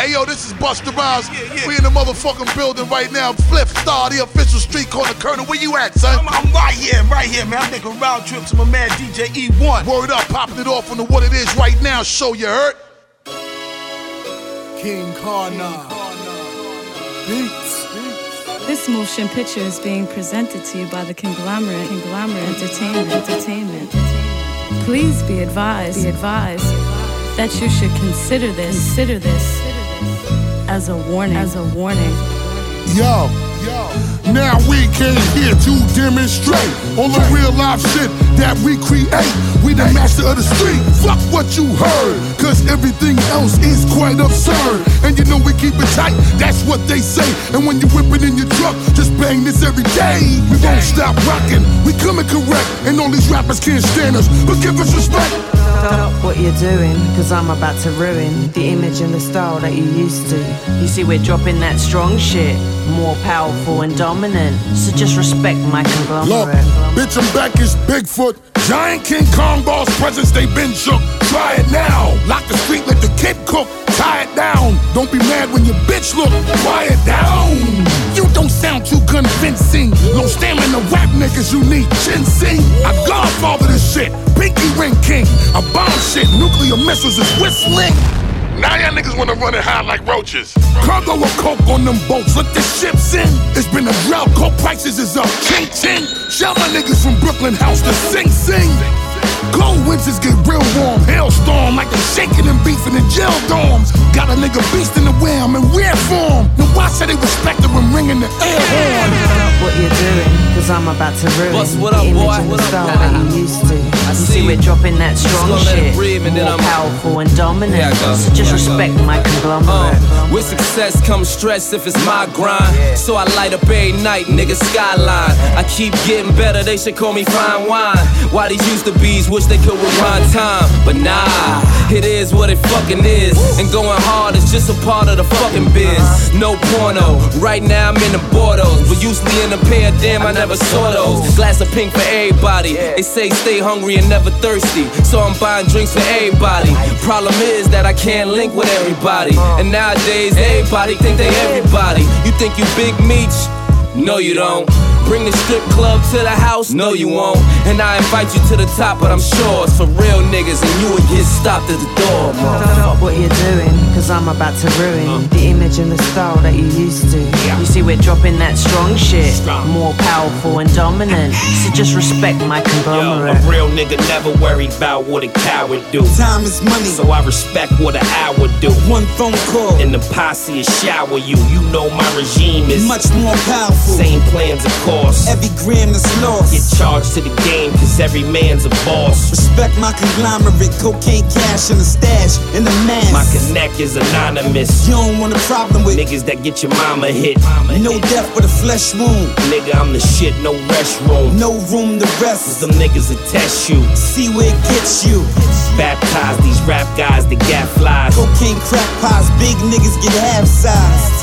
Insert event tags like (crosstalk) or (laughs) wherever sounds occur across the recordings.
Hey yo, this is Busta Rhymes. We in the motherfucking building right now. Flip Star, the official street corner colonel. Where you at, son? I'm, I'm right here, right here, man. I'm making round trips to my man DJ E1. Word up, popping it off on the what it is right now. Show you hurt. King Karna. Beats. This motion picture is being presented to you by the conglomerate, conglomerate entertainment, entertainment. Please be advised, be advised that you should consider this, consider this as a warning, as a warning. Yo. Now we came here to demonstrate all the real life shit that we create. We the master of the street. Fuck what you heard, cause everything else is quite absurd. And you know we keep it tight, that's what they say. And when you whip it in your truck, just bang this every day. We won't stop rocking, we coming correct. And all these rappers can't stand us, but give us respect. Stop what you're doing, cause I'm about to ruin the image and the style that you used to. You see, we're dropping that strong shit, more powerful and dominant. So just respect my conglomerate. Look, bitch, I'm back as Bigfoot. Giant King Kong boss presence, they been shook. Try it now. Lock the street, let the kid cook. Tie it down. Don't be mad when your bitch look. Quiet down. You don't sound too convincing. Low stamina rap niggas, you need ginseng. I godfather this shit. Pinky ring king. I bomb shit. Nuclear missiles is whistling. Now y'all niggas wanna run it high like roaches. Cargo of coke on them boats, let the ships in. It's been a drought, coke prices is up. Ching ching. Shout my niggas from Brooklyn House to Sing Sing. Cold winters get real warm, hailstorm like I'm shaking and beefing in jail dorms. Got a nigga beast in the wham and weird form. Now why should they respect it when ringing the air horn? Stop what you're doing, cause I'm about to ruin Boss, what the up, image boy? and the What up, boy? that you used to. You see we're dropping that strong it shit, breathe and then more I'm- powerful and dominant. I. So just I respect my conglomerate. Uh, with success comes stress if it's my grind. So I light up every night, nigga, skyline. I keep getting better, they should call me fine wine. Why these used to bees wish they could rewind time. But nah, it is what it fucking is. And going hard is just a part of the fucking biz. No porno, right now I'm in the Bordeaux. But usually in a pair, damn, I never saw those. Glass of pink for everybody. They say stay hungry and never thirsty. So I'm buying drinks for everybody. Problem is that I can't link with everybody. And nowadays, everybody think they everybody. You think you big meats? No, you don't. Bring the strip club to the house? No, you won't. And I invite you to the top, but I'm sure it's for real niggas, and you would get stopped at the door. Stop what you're doing, cause I'm about to ruin the image and the style that you used to. You see, we're dropping that strong shit, more powerful and dominant. So just respect my conglomerate. Yo, a real nigga never worry about what a coward do. Time is money. So I respect what an hour do. One phone call. And the posse will shower you. You know my regime is Much more powerful. same plans, of course. Every gram that's lost. Get charged to the game, cause every man's a boss. Respect my conglomerate. Cocaine cash in the stash. In the mask. My connect is anonymous. You don't want a problem with Niggas that get your mama hit. no death but a flesh wound. Nigga, I'm the shit, no restroom. No room to rest. Them niggas will test you. See where it gets you. Baptize these rap guys that got flies. Cocaine crack pies, big niggas get half sized.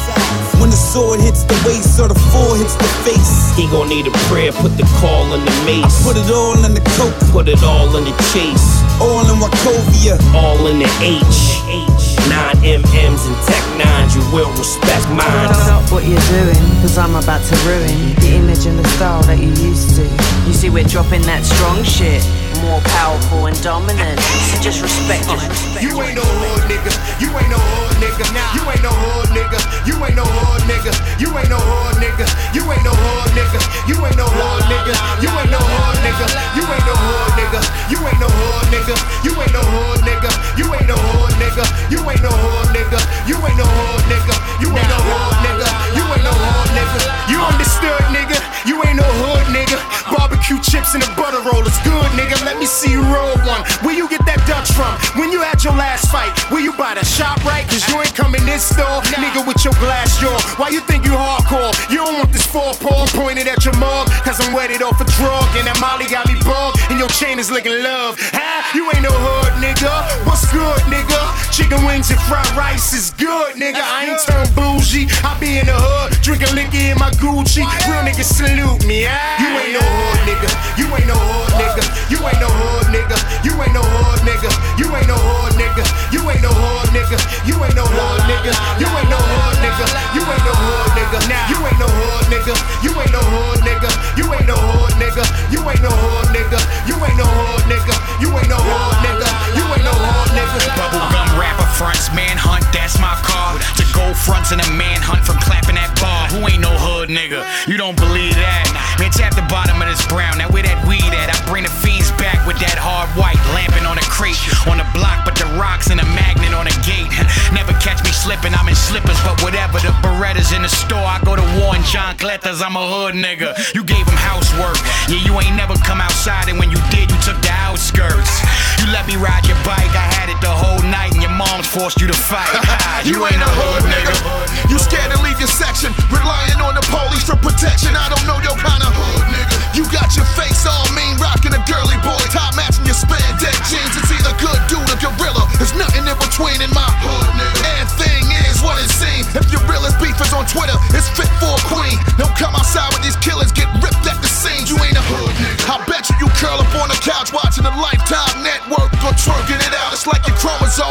When the sword hits the waist or the four hits the face. He gon' need a prayer, put the call in the mace. Put it all in the coke, Put it all in the chase. all in Wachovia. all in the H. Nine MMs and Tec Nines, you will respect mine. Stop what you're doing, cause I'm about to ruin the image and the style that you used to. You see, we're dropping that strong shit, more powerful and dominant. So just respect, just respect. You ain't no hood nigga. You ain't no hood nigga. You ain't no hood nigga. You ain't no hood nigga. You ain't no hood nigga. You ain't no hood nigga. You ain't no hood nigga. You ain't no hood nigga. You ain't no hood nigga. You ain't no hood nigga. You ain't coming this store, nigga, with your glass jaw. Why you think you hardcore? You don't want this four paw pointed at your mug, cause I'm wetted off a drug. And that Molly got me bug, and your chain is looking love. Huh? You ain't no hood, nigga. What's good, nigga? Chicken wings and fried rice is good, nigga. I ain't turned bougie. I be in the hood, drinking liquor in my Gucci. Real niggas salute me. Ah. You ain't no hood, nigga. You ain't no hood, nigga. You ain't no hood, nigga. You ain't no hood, nigga. You ain't no hood, nigga. You ain't no hood, nigga. You ain't no hood, nigga. You ain't no hood, nigga. You ain't no hood, nigga. You ain't no hood, nigga. Fronts and a manhunt from clapping that bar. Who ain't no hood nigga? You don't believe that? Man, tap the bottom of this brown. Now where that weed at? I bring the fiends back with that hard white, lamping on a crate on the block, but the rocks and a magnet on a gate. (laughs) Never catch me slipping, I'm in slippers, but whatever. The Berettas in the store, I go to war and John Cletters, I'm a hood nigga. You gave him housework, yeah, you ain't never come outside, and when you did, you took the outskirts. You let me ride your bike, I had it the whole night, mom's forced you to fight. (laughs) you ain't a hood nigga. You scared to leave your section, relying on the police for protection. I don't know your kind of hood nigga. You got your face all mean, rocking a girly boy, top matching your spandex jeans. It's either good dude or gorilla. There's nothing in between in my hood nigga. And thing is what it seems. If your realest beef is on Twitter, it's fit for a queen. Don't come outside with these killers,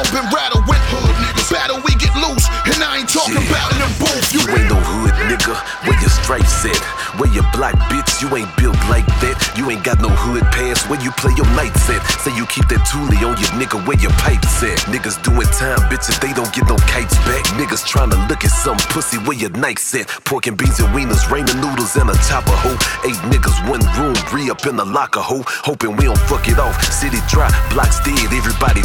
chromosome been rattled with hood niggas. Battle we get loose, and I ain't talking Yeah. about in the booth. You ain't no hood nigga. Where your stripes at? Where your black bitch? You ain't built like that. You ain't got no hood pass. Where you play your nights at? Say you keep that toolie on your nigga. Where your pipes at? Niggas doing time, bitches. They don't get no kites back. Niggas trying to look at some pussy. Where your nights at? Pork and beans and wieners, raining noodles and a chopper hoe. Eight niggas, one room, three up in the locker hoe. Hoping we don't fuck it off. City dry, blocks dead. Everybody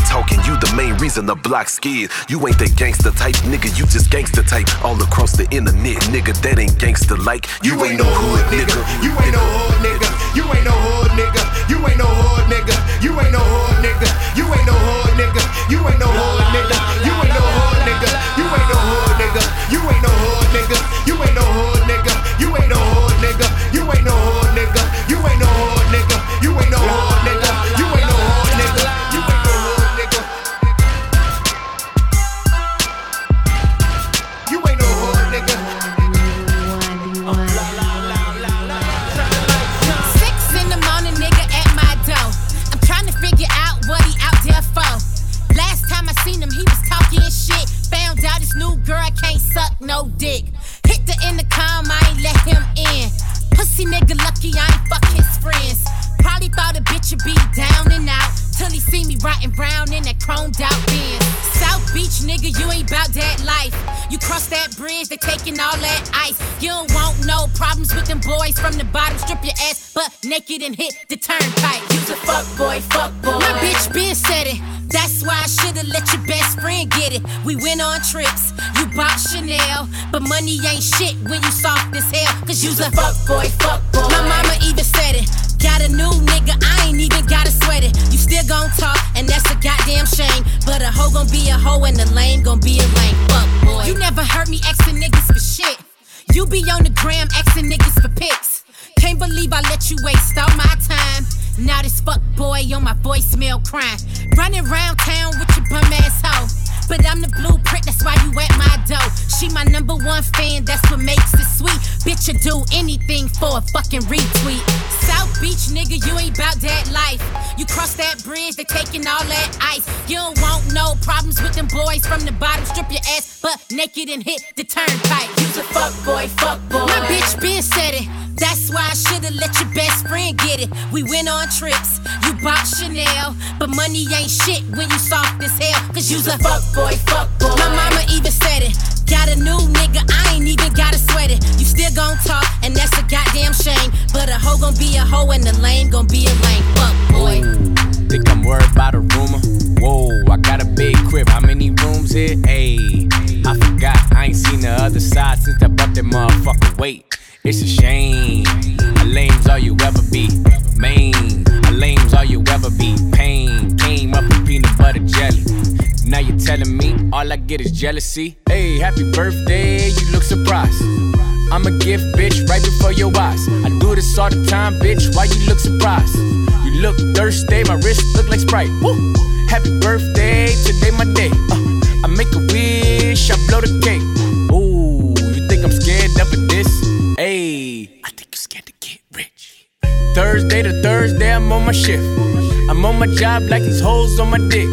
main reason the block's scared. You ain't that gangster type nigga. You just gangster type. All across the internet, nigga. That ain't gangster like. You, ain't no hood nigga. You ain't no hood nigga. You ain't no hood nigga. You ain't no hood nigga. You ain't no hood nigga. You ain't no hood nigga. You ain't no hood nigga. You ain't no hood nigga. You ain't no hood nigga. You ain't no hood nigga. You ain't no Hit the intercom, I ain't let him in. Pussy nigga lucky I ain't fuck his friends. Probably thought a bitch would be down and out. Till he see me riding brown in that chromed out Benz. Beach nigga, you ain't bout that life. You cross that bridge, they taking all that ice. You don't want no problems with them boys from the bottom. Strip your ass butt naked and hit the turnpike. You's a fuck boy, fuck boy. My bitch been said it. That's why I should've let your best friend get it. We went on trips, you bought Chanel, but money ain't shit when you soft as hell. Cause you's a fuck boy, fuck boy. My mama even said it. Got a new nigga, I ain't even gotta sweat it. You still gon' talk, and that's a goddamn shame. But a hoe gon' be a hoe, and the lame gon' be a lame. Fuck boy. You never heard me asking niggas for shit. You be on the gram asking niggas for pics. Can't believe I let you waste all my time. Now this fuck boy on my voicemail crying. Running round town with your bum ass hoe. But I'm the blueprint, that's why you at my door. She my number one fan, that's what makes it sweet. Bitch, you do anything for a fucking retweet. South Beach, nigga, you ain't bout that life. You cross that bridge, they taking all that ice. You don't want no problems with them boys from the bottom. Strip your ass butt naked and hit the turnpike. You's a fuck boy, fuck boy. My bitch been said it. That's why I should've let your best friend get it. We went on trips, you bought Chanel, but money ain't shit when you soft as hell. Cause you's a fuck boy, fuck boy. My mama even said it. Got a new nigga, I ain't even gotta sweat it. You still gon' talk, and that's a goddamn shame. But a hoe gon' be a hoe, and the lame gon' be a lame. Fuck boy. Think I'm worried about a rumor? Whoa, I got a big crib. How many rooms here? Ayy, I forgot. I ain't seen the other side since I bought that motherfucker. Wait, it's a shame. Get is jealousy. Hey, happy birthday, you look surprised. I'm a gift, bitch, right before your eyes. I do this all the time, bitch. Why you look surprised? You look thirsty, my wrist look like Sprite. Woo! Happy birthday, today my day. Uh, I make a wish, I blow the cake. Ooh, you think I'm scared of this? Hey, I think you're scared to get rich. Thursday to Thursday, I'm on my shift. I'm on my job like these hoes on my dick.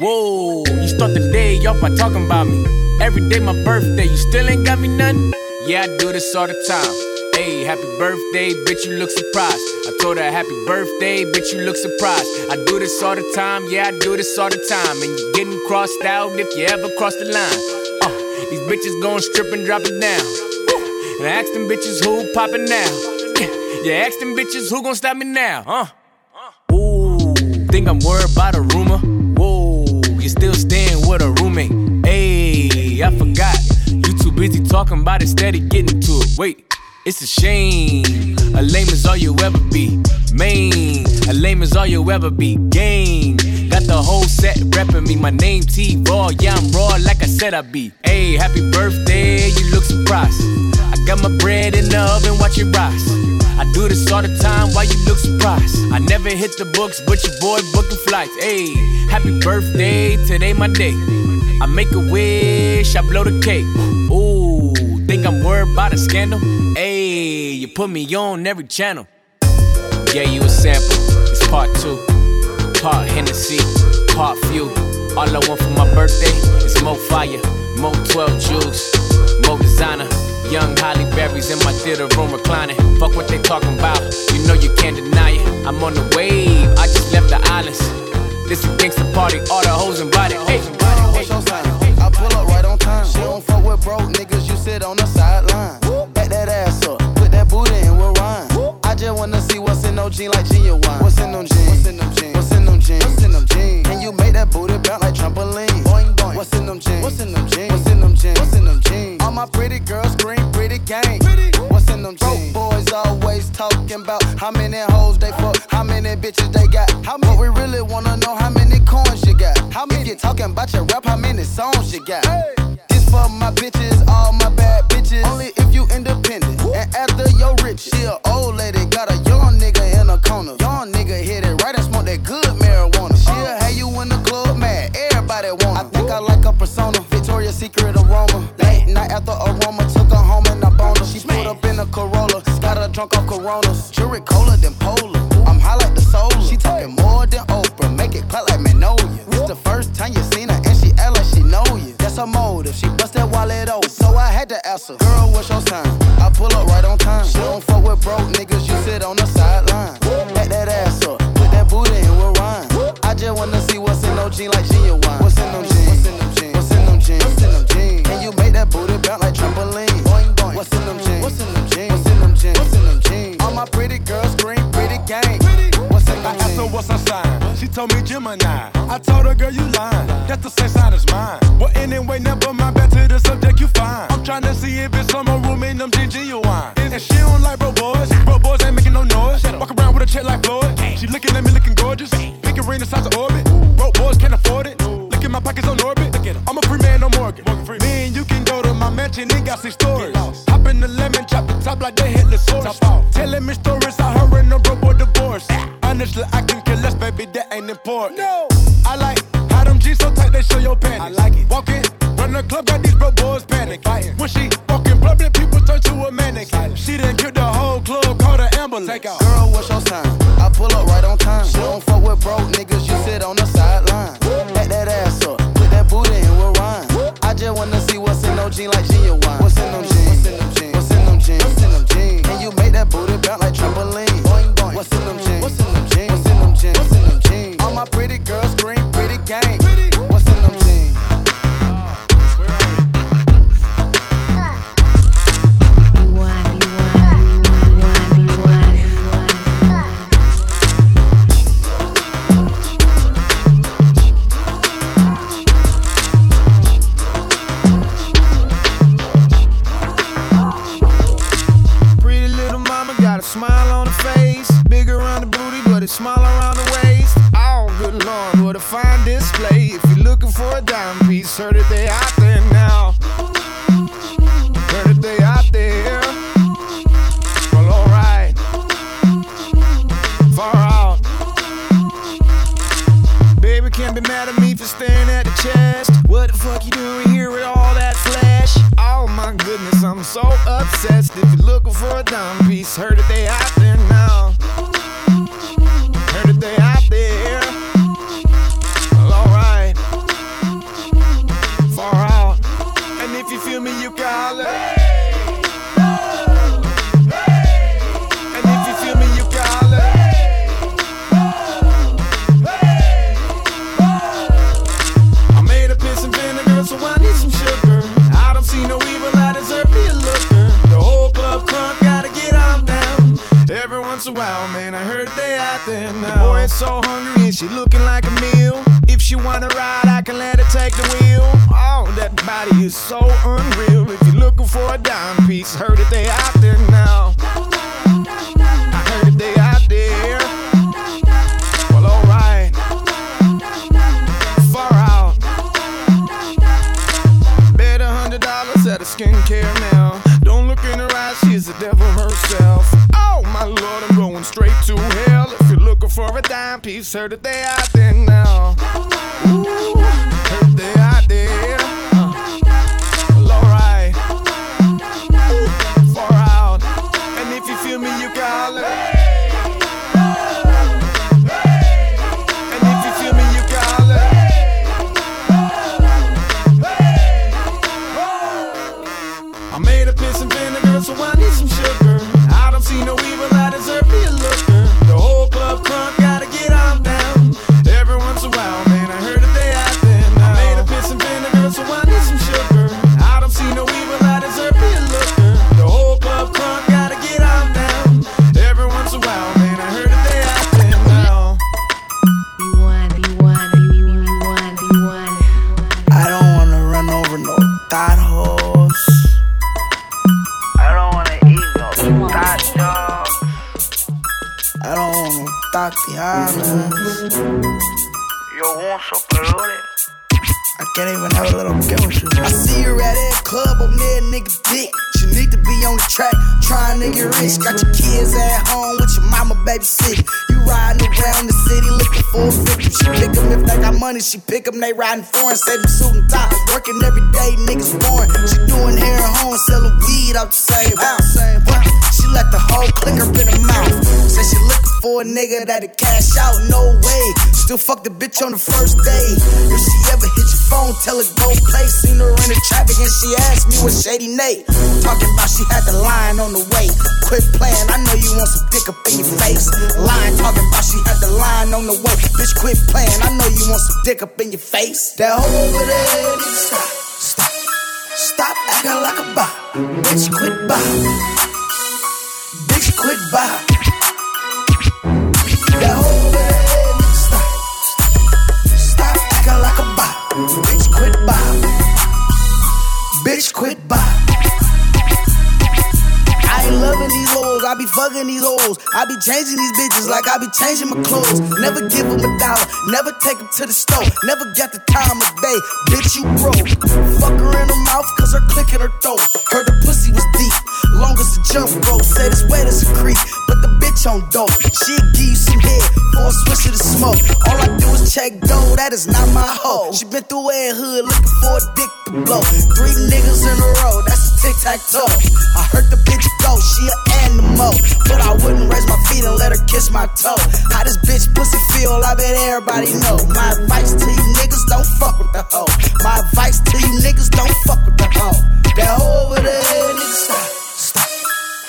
Whoa, you start the off by talking about me. Every day my birthday, you still ain't got me nothing? Yeah, I do this all the time. Hey, happy birthday, bitch, you look surprised. I told her happy birthday, bitch, you look surprised. I do this all the time, yeah, I do this all the time. And you getting crossed out if you ever cross the line. Uh, these bitches gon' strip and drop it down. And I ask them bitches who poppin' now. Yeah, ask them bitches who gon' stop me now, huh? Ooh, think I'm worried about a rumor? Still staying with a roommate? Hey, I forgot. You too busy talking about it, steady getting to it. Wait. It's a shame. A lame is all you ever be. Main. A lame is all you ever be. Game. Got the whole set reppin' me. My name T-Raww. Yeah, I'm raw like I said I'd be. Hey, happy birthday. You look surprised. I got my bread in the oven, watch it rise. I do this all the time, why you look surprised? I never hit the books, but your boy booking flights. Hey, happy birthday, today my day. I make a wish, I blow the cake. Ooh, think I'm worried about a scandal? Hey, you put me on every channel. Yeah, you a sample, it's part two. Part Hennessy, part few. All I want for my birthday is more fire, more 12 juice, more designer. Young Halle Berries in my theater room reclining. Fuck what they talking about, you know you can't deny it. I'm on the wave, I just left the islands. This a gangsta party, all the hoes. Hey, What's your sign? I pull up right on time. She don't fuck with broke niggas, you sit on the sideline. Back that ass up, put that booty in with Ryan. I just wanna see what's in those jeans like genuine. What's in them jeans? What's in them jeans? What's in them jeans? What's in them jeans? Can you make that booty bounce like trampoline? Boing boing. What's in them jeans? What's in them jeans? What's in them jeans? What's in them jeans? All my pretty girls bitches they got. How but we really wanna know how many coins you got. How many you talking about your rap? How many songs you got? I had to ask her, girl, what's your sign? I pull up right on time. She don't fuck with broke niggas, you sit on the sideline. Back that ass up, put that booty in with Ryan. I just wanna see what's in those jeans like genuine. What's in them jeans? What's in them jeans? What's in them jeans? What's in them jeans? Can you make that booty bounce like trampoline? Boing boing. What's in them jeans? What's in them jeans? What's in them jeans? What's in them jeans? All my pretty girls scream pretty gang. What's in them I asked her what's her sign. Told me Gemini. I told her, girl, you lying. That's the same sign as mine. Well, anyway, never mind. Back to the subject, you fine. I'm trying to see if it's some room in them jeans genuine. And she don't like bro boys. Bro boys ain't making no noise. Walk around with a check like Floyd. She looking at me looking gorgeous. Pink ring the size of orbit. Broke boys can't afford it. Look at my pockets on orbit. I'm a free man, no Morgan. Me and you can go to my mansion, it got six stories. Hop in the lemon, chop the top like they hit the source. Telling me stories her and the bro boy divorced. Honestly, I can kill less, baby, that ain't important. No, I like how them jeans so tight they show your panties. I like it. Walking, run the club, got these bro boys panic. When she walking public, people turn to a manic. She done killed the whole club, called an ambulance. Take out. Girl, what's your sign? I pull up right on time. She don't fuck with broke niggas, you sit on the sideline. Back that ass up, put that booty in with Ryan. I just wanna see what's in those jeans like genuine. What's in them jeans? What's in them jeans? What's in them jeans? What's in them jeans? Can you make that booty bounce like trampoline? Boing boing. What's in them jeans? What's in them jeans? Dime is so unreal. If you're looking for a dime piece, heard that they out there now. I heard that they out there. Well, alright. Far out. Bet a hundred dollars at a skincare now. Don't look in her eyes, she's the devil herself. Oh my lord, I'm going straight to hell. If you're looking for a dime piece, heard that they out there now. No thought horse. I don't wanna eat no thought dog. I don't wanna thought the honest. Yo, want so pelude. I can't even have a little game with you. I see her at that club on there, nigga dick. She need to be on the track, trying to get rich. Got your kids at home with your mama babysitting. You riding around the city looking for a victim. She pick 'em if they got money, she pick pick 'em, they riding foreign. Say them suit and tie, working every day, niggas born. She doing hair and home, selling weed out the same house. What? She let the whole click her in the mouth. Say she looking for a nigga that'll cash out, no way. Still fuck the bitch on the first day. If she ever hit your phone, tell her go play. Seen her in the traffic and she asked me what Shady Nate. Talking about she had the line on the way. Quit playing, I know you want some dick up in your face. Lying, talking about she had the line on the way. Bitch, quit playing, I know you want some dick up in your face. That hoe over there, stop, stop, stop acting like a bop. Bitch, quit bop. Bop. Bitch, quit bop. I ain't loving these I be fucking these hoes. I be changing these bitches like I be changing my clothes. Never give them a dollar, never take them to the store. Never got the time of day, bitch, you broke. Fuck her in her mouth, cause her click in her throat. Heard the pussy was deep, long as the jump rope. Said it's wet as a creek, but the bitch on dope. She'll give you some head for a swish of the smoke. All I do is check dough, that is not my hoe. She been through a hood looking for a dick to blow. Three niggas in a row, that's a tic tac toe. I heard the bitch go, she an animal. But I wouldn't raise my feet and let her kiss my toe. How this bitch pussy feel, I bet everybody know. My advice to you niggas, don't fuck with the hoe. My advice to you niggas, don't fuck with the hoe. That hoe over there, nigga, stop, stop.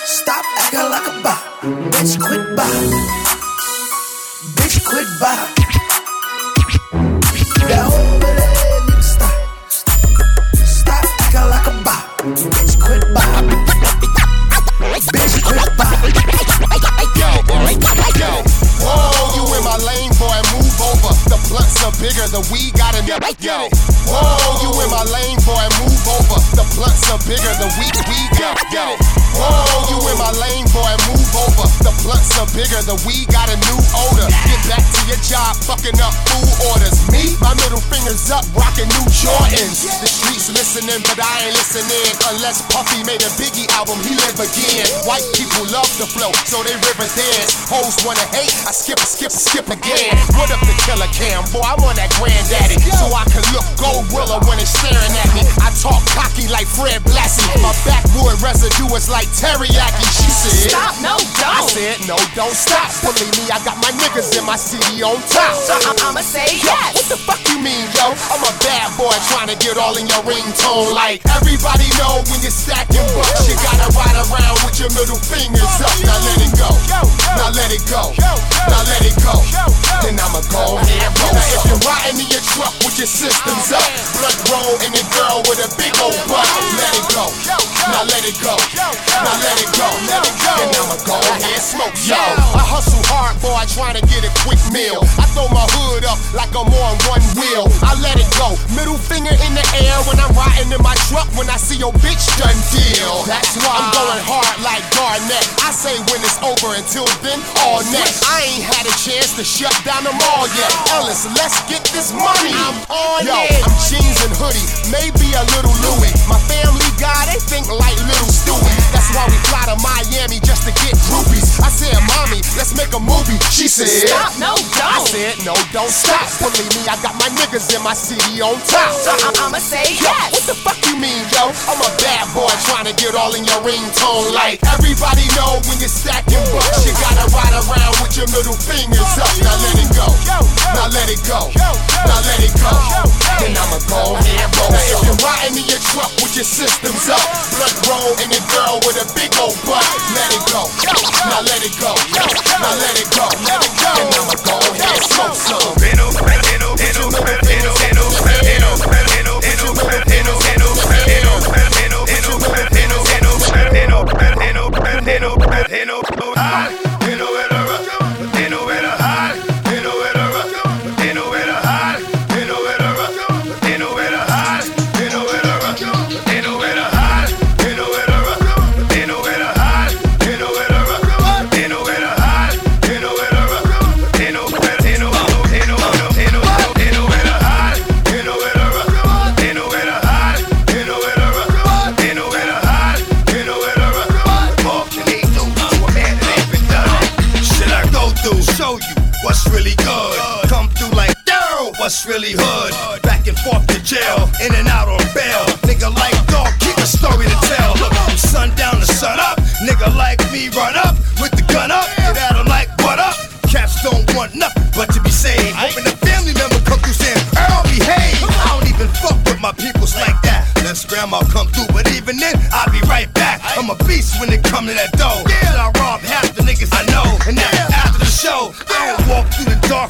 Stop acting like a bop. Bitch, quit bop. Bitch, quit bop. That hoe over there, nigga, stop, stop. Stop acting like a bop. Bop. Bop. Yo, yo, blunts are bigger, the weed gotta get yo. Whoa, you in my lane, boy, move over. The blunts are bigger, the weed, weed, yo, yo. Whoa, you in my lane, boy, move over. The blunts are bigger, the weed got a new odor. Get back to your job, fucking up food orders. Me, my middle fingers up, rocking new Jordans. The streets listening, but I ain't listening. Unless Puffy made a Biggie album, he live again. White people love the flow, so they river dance. Hoes wanna hate, I skip, skip, skip again. What up the Killa Cam, boy? I'm on that granddaddy, so I can look gold willow when they staring at me. I talk cocky like Fred Blassie. My backwood residue is like teriyaki. She said, Stop, no, I don't. I said, no, don't stop. Believe me, I got my niggas in my city on top. So I- I'ma say Yo, yes. What the fuck you mean, yo? I'm a bad boy trying to get all in your ringtone. Like everybody know when you're stacking bucks, you gotta ride around with your middle fingers up. Now let it go. Now let Now let it go. Let it go. And I'ma go ahead smoke. Yo, I hustle hard, boy, trying to get a quick meal. I throw my hood up like I'm on one wheel. I let it go. Middle finger in the air when I'm riding in my truck. When I see your bitch done deal. That's why I'm going hard like Garnett. I say when it's over until then, all next. I ain't had a chance to shut down the mall yet. Ellis, let's get this money. I'm on Yo, it. I'm jeans and hoodie, maybe a little Louis. My family guy, they think like little Stewie. That's why we fly to Miami just to get groupies. I said, mommy, let's make a movie. She said, Stop, no, don't. I said, no, don't stop. Believe me, I got my niggas in my city on top. So I- I'ma say Yo, yes. What the fuck you mean, yo? I'm a bad boy trying to get all in your ringtone. Like everybody know when you're stacking bucks, you gotta ride around with your middle fingers up. Now let it go. Now let it go. Now let it go. Then I'ma go and roll. Now if you're riding in your truck with your systems up, blood roll and your girl with a big old butt, let it go. Now let it go. Now let it go. Let it go. And I'ma go ahead and smoke some. Should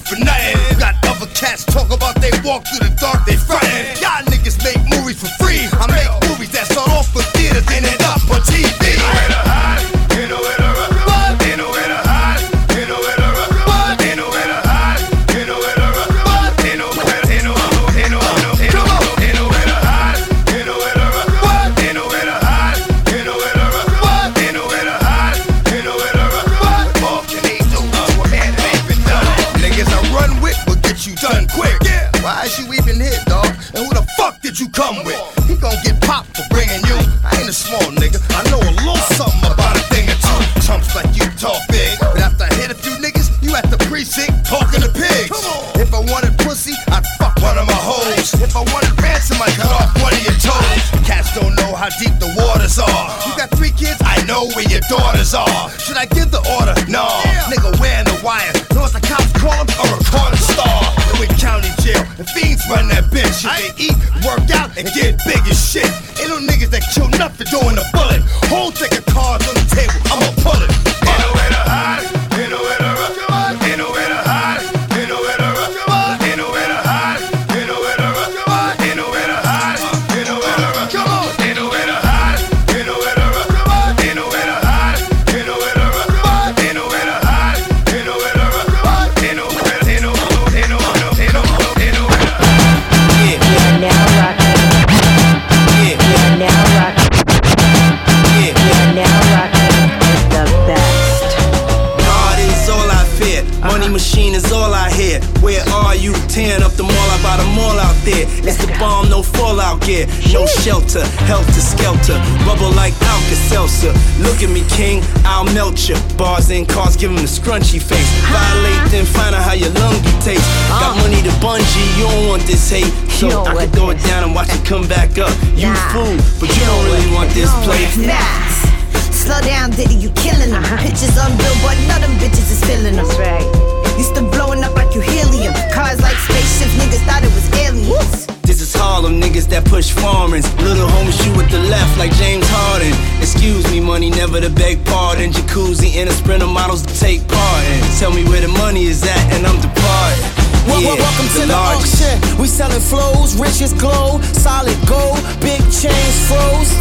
for nothing. Got other cats talk about they walk through the dark, they frontin'. Y'all niggas make movies for free. Should I give Tearing up the mall, I bought a mall out there. It's the bomb, no fallout gear. No shelter, helter skelter. Bubble like Alka Seltzer. Look at me, king, I'll melt ya. Bars and cars, give him the scrunchy face. Violate, then find out how your lungy taste. Got uh. money to bungee, you don't want this hate. So I can throw it down and watch it come back up. You fool, but you don't really want this play. Nah. Slow down, Diddy, you killing them. Pictures on billboard, none of them bitches is feeling them. That's right. Used to blowing up like you helium. Cars like spaceships, niggas thought it was aliens. This is Harlem, niggas that push foreigns. Little homie shoot with the left like James Harden. Excuse me, money never to beg pardon. Jacuzzi and a sprinter models to take part in. Tell me where the money is at and I'm departed. Yeah, welcome to the largest. auction. We selling flows, riches glow, solid gold, big chain,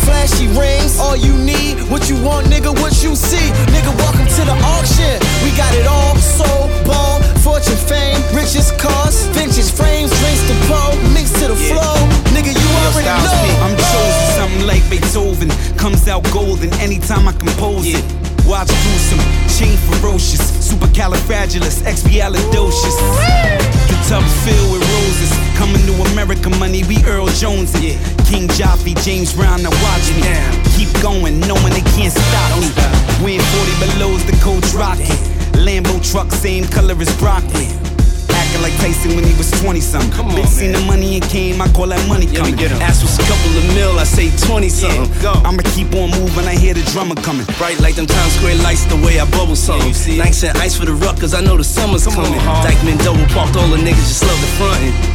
Flashy rings, all you need. What you want, nigga, what you see. Nigga, welcome to the auction. We got it all. Soul, ball, fortune, fame, riches, cars, vintage frames, drinks to pour, mix to the flow. Nigga, you already know. I'm chosen, something like Beethoven. Comes out golden anytime I compose it. Watch gruesome, chain ferocious, supercalifragilis, expialidocious. The tub filled with roses. Coming to America, money, we Earl Jones. Yeah. King Joffrey, James Brown, now watch me. Keep going, knowing they can't stop me. When 40 below's the coach rocking. Lambo truck, same color as broccoli. Acting like Tyson when he was 20 something. Come on, seen the money and came, I call that money coming. Ask what's a couple of mil, I say 20 something. I'ma keep on moving, I hear the drummer coming. Bright like them Times Square lights, the way I bubble something. Nice and ice for the ruck, cause I know the summer's coming. Dyckman double parked, all the niggas just love the frontin'.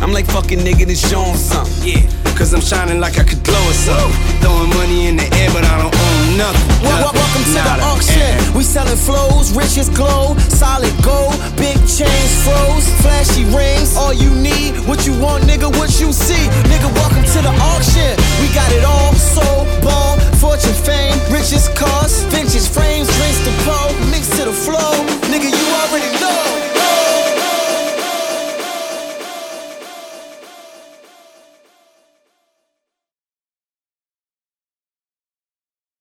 I'm like fucking nigga to show him something. Yeah. Cause I'm shining like I could blow us up. Throwing money in the air, but I don't own nothing. Well, nothing. welcome to the auction. We selling flows, riches glow, solid gold, big chains froze, flashy rings. All you need, what you want, nigga, what you see. Nigga, welcome to the auction. We got it all, soul, ball, fortune, fame, riches, cars, vintage frames, drinks to pour, mix to the flow. Nigga, you already know.